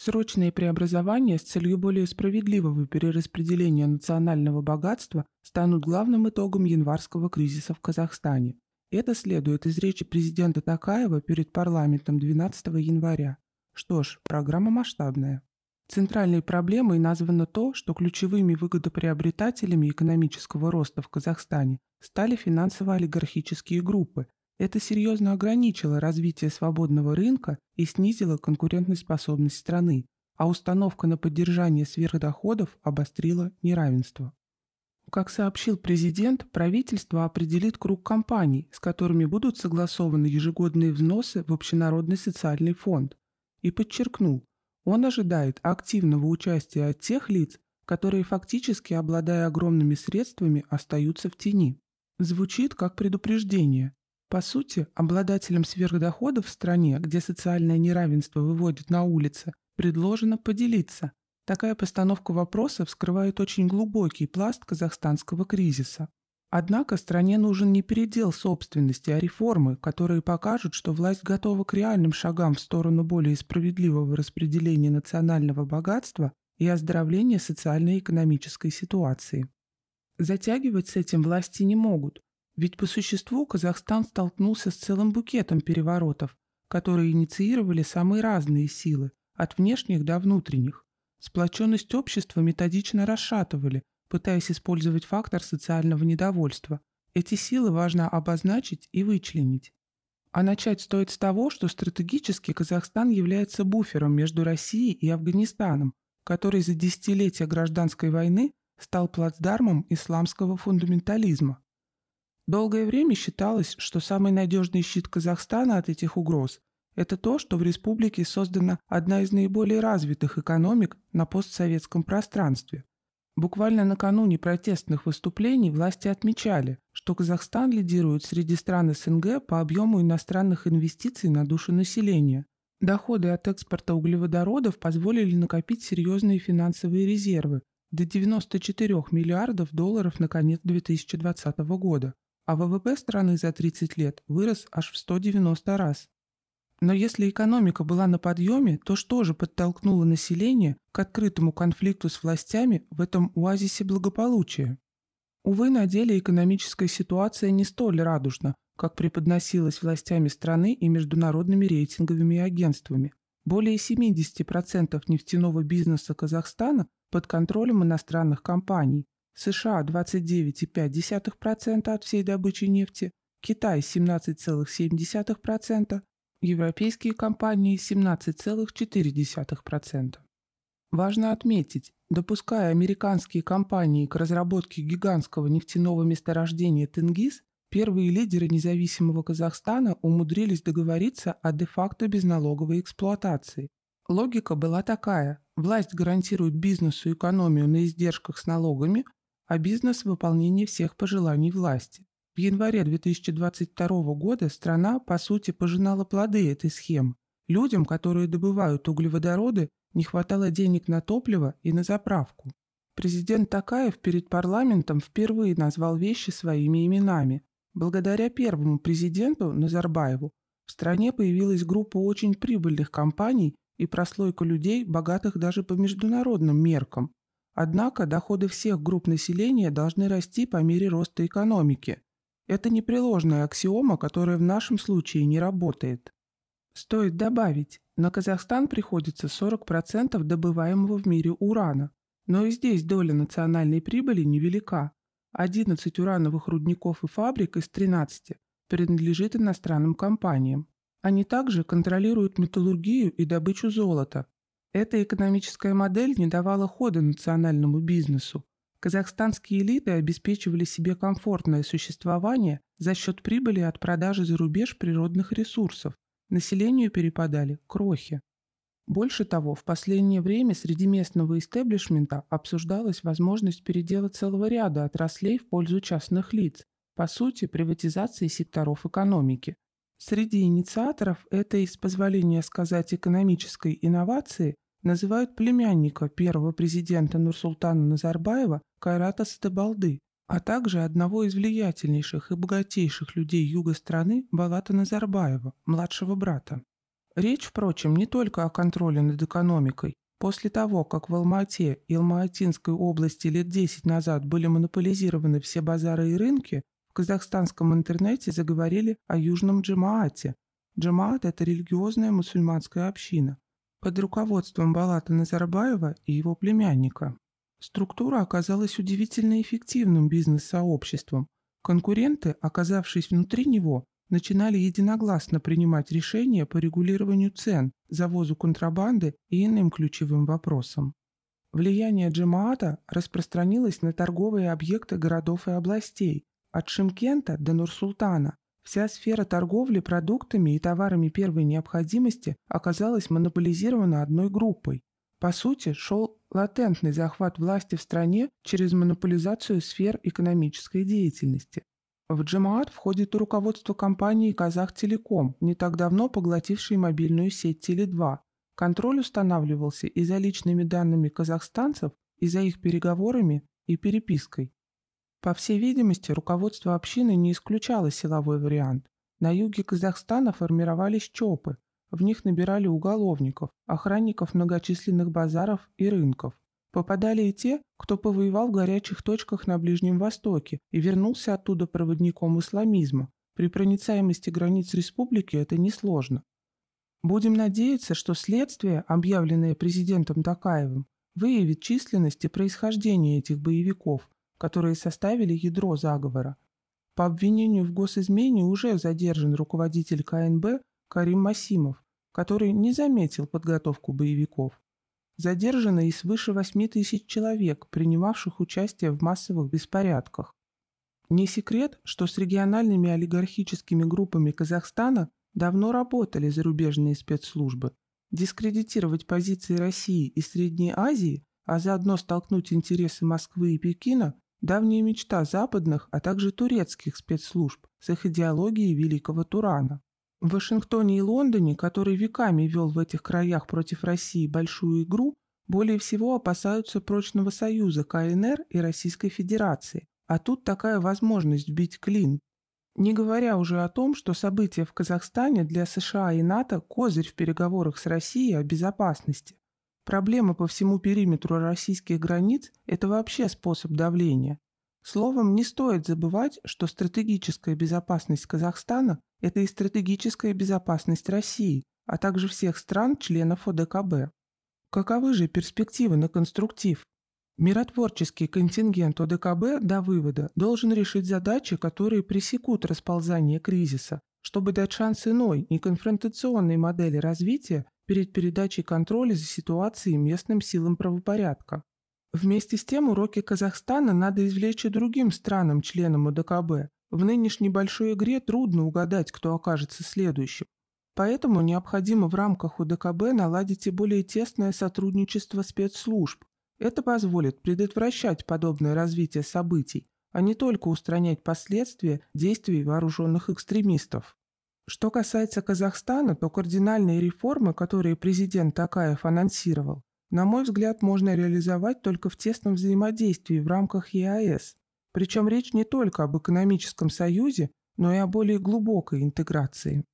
Срочные преобразования с целью более справедливого перераспределения национального богатства станут главным итогом январского кризиса в Казахстане. Это следует из речи президента Такаева перед парламентом 12 января. Что ж, программа масштабная. Центральной проблемой названо то, что ключевыми выгодоприобретателями экономического роста в Казахстане стали финансово-олигархические группы, это серьезно ограничило развитие свободного рынка и снизило конкурентоспособность страны, а установка на поддержание сверхдоходов обострила неравенство. Как сообщил президент, правительство определит круг компаний, с которыми будут согласованы ежегодные взносы в Общенародный социальный фонд, и подчеркнул, он ожидает активного участия от тех лиц, которые фактически, обладая огромными средствами, остаются в тени. Звучит как предупреждение, по сути, обладателям сверхдоходов в стране, где социальное неравенство выводит на улицы, предложено поделиться. Такая постановка вопроса вскрывает очень глубокий пласт казахстанского кризиса. Однако стране нужен не передел собственности, а реформы, которые покажут, что власть готова к реальным шагам в сторону более справедливого распределения национального богатства и оздоровления социально-экономической ситуации. Затягивать с этим власти не могут, ведь по существу Казахстан столкнулся с целым букетом переворотов, которые инициировали самые разные силы, от внешних до внутренних. Сплоченность общества методично расшатывали, пытаясь использовать фактор социального недовольства. Эти силы важно обозначить и вычленить. А начать стоит с того, что стратегически Казахстан является буфером между Россией и Афганистаном, который за десятилетия гражданской войны стал плацдармом исламского фундаментализма. Долгое время считалось, что самый надежный щит Казахстана от этих угроз – это то, что в республике создана одна из наиболее развитых экономик на постсоветском пространстве. Буквально накануне протестных выступлений власти отмечали, что Казахстан лидирует среди стран СНГ по объему иностранных инвестиций на душу населения. Доходы от экспорта углеводородов позволили накопить серьезные финансовые резервы – до 94 миллиардов долларов на конец 2020 года а ВВП страны за 30 лет вырос аж в 190 раз. Но если экономика была на подъеме, то что же подтолкнуло население к открытому конфликту с властями в этом оазисе благополучия? Увы, на деле экономическая ситуация не столь радужна, как преподносилась властями страны и международными рейтинговыми агентствами. Более 70% нефтяного бизнеса Казахстана под контролем иностранных компаний, США 29,5% от всей добычи нефти, Китай 17,7%, европейские компании 17,4%. Важно отметить, допуская американские компании к разработке гигантского нефтяного месторождения Тенгиз, первые лидеры независимого Казахстана умудрились договориться о де-факто безналоговой эксплуатации. Логика была такая – власть гарантирует бизнесу экономию на издержках с налогами, а бизнес – выполнение всех пожеланий власти. В январе 2022 года страна, по сути, пожинала плоды этой схемы. Людям, которые добывают углеводороды, не хватало денег на топливо и на заправку. Президент Такаев перед парламентом впервые назвал вещи своими именами. Благодаря первому президенту Назарбаеву в стране появилась группа очень прибыльных компаний и прослойка людей, богатых даже по международным меркам. Однако доходы всех групп населения должны расти по мере роста экономики. Это непреложная аксиома, которая в нашем случае не работает. Стоит добавить, на Казахстан приходится 40% добываемого в мире урана, но и здесь доля национальной прибыли невелика. 11 урановых рудников и фабрик из 13 принадлежит иностранным компаниям. Они также контролируют металлургию и добычу золота, эта экономическая модель не давала хода национальному бизнесу. Казахстанские элиты обеспечивали себе комфортное существование за счет прибыли от продажи за рубеж природных ресурсов. Населению перепадали крохи. Больше того, в последнее время среди местного истеблишмента обсуждалась возможность передела целого ряда отраслей в пользу частных лиц, по сути, приватизации секторов экономики. Среди инициаторов этой, с позволения сказать, экономической инновации называют племянника первого президента Нурсултана Назарбаева Кайрата Стебалды, а также одного из влиятельнейших и богатейших людей юга страны Балата Назарбаева, младшего брата. Речь, впрочем, не только о контроле над экономикой. После того, как в Алмате и Алма-Атинской области лет 10 назад были монополизированы все базары и рынки, казахстанском интернете заговорили о Южном Джамаате. Джамаат – это религиозная мусульманская община под руководством Балата Назарбаева и его племянника. Структура оказалась удивительно эффективным бизнес-сообществом. Конкуренты, оказавшись внутри него, начинали единогласно принимать решения по регулированию цен, завозу контрабанды и иным ключевым вопросам. Влияние Джемаата распространилось на торговые объекты городов и областей, от Шимкента до Нур-Султана. Вся сфера торговли продуктами и товарами первой необходимости оказалась монополизирована одной группой. По сути, шел латентный захват власти в стране через монополизацию сфер экономической деятельности. В Джемаат входит и руководство компании «Казахтелеком», не так давно поглотившей мобильную сеть Теле2. Контроль устанавливался и за личными данными казахстанцев, и за их переговорами и перепиской. По всей видимости, руководство общины не исключало силовой вариант. На юге Казахстана формировались ЧОПы, в них набирали уголовников, охранников многочисленных базаров и рынков. Попадали и те, кто повоевал в горячих точках на Ближнем Востоке и вернулся оттуда проводником исламизма. При проницаемости границ республики это несложно. Будем надеяться, что следствие, объявленное президентом Такаевым, выявит численность и происхождение этих боевиков, которые составили ядро заговора. По обвинению в госизмене уже задержан руководитель КНБ Карим Масимов, который не заметил подготовку боевиков. Задержано и свыше 8 тысяч человек, принимавших участие в массовых беспорядках. Не секрет, что с региональными олигархическими группами Казахстана давно работали зарубежные спецслужбы. Дискредитировать позиции России и Средней Азии, а заодно столкнуть интересы Москвы и Пекина – давняя мечта западных, а также турецких спецслужб с их идеологией великого Турана. В Вашингтоне и Лондоне, который веками вел в этих краях против России большую игру, более всего опасаются прочного союза КНР и Российской Федерации. А тут такая возможность вбить клин. Не говоря уже о том, что события в Казахстане для США и НАТО – козырь в переговорах с Россией о безопасности. Проблема по всему периметру российских границ – это вообще способ давления. Словом, не стоит забывать, что стратегическая безопасность Казахстана – это и стратегическая безопасность России, а также всех стран-членов ОДКБ. Каковы же перспективы на конструктив? Миротворческий контингент ОДКБ до вывода должен решить задачи, которые пресекут расползание кризиса, чтобы дать шанс иной, неконфронтационной модели развития перед передачей контроля за ситуацией местным силам правопорядка. Вместе с тем уроки Казахстана надо извлечь и другим странам-членам ОДКБ. В нынешней большой игре трудно угадать, кто окажется следующим. Поэтому необходимо в рамках ОДКБ наладить и более тесное сотрудничество спецслужб. Это позволит предотвращать подобное развитие событий, а не только устранять последствия действий вооруженных экстремистов. Что касается Казахстана, то кардинальные реформы, которые президент Такаев анонсировал, на мой взгляд, можно реализовать только в тесном взаимодействии в рамках ЕАЭС. Причем речь не только об экономическом союзе, но и о более глубокой интеграции.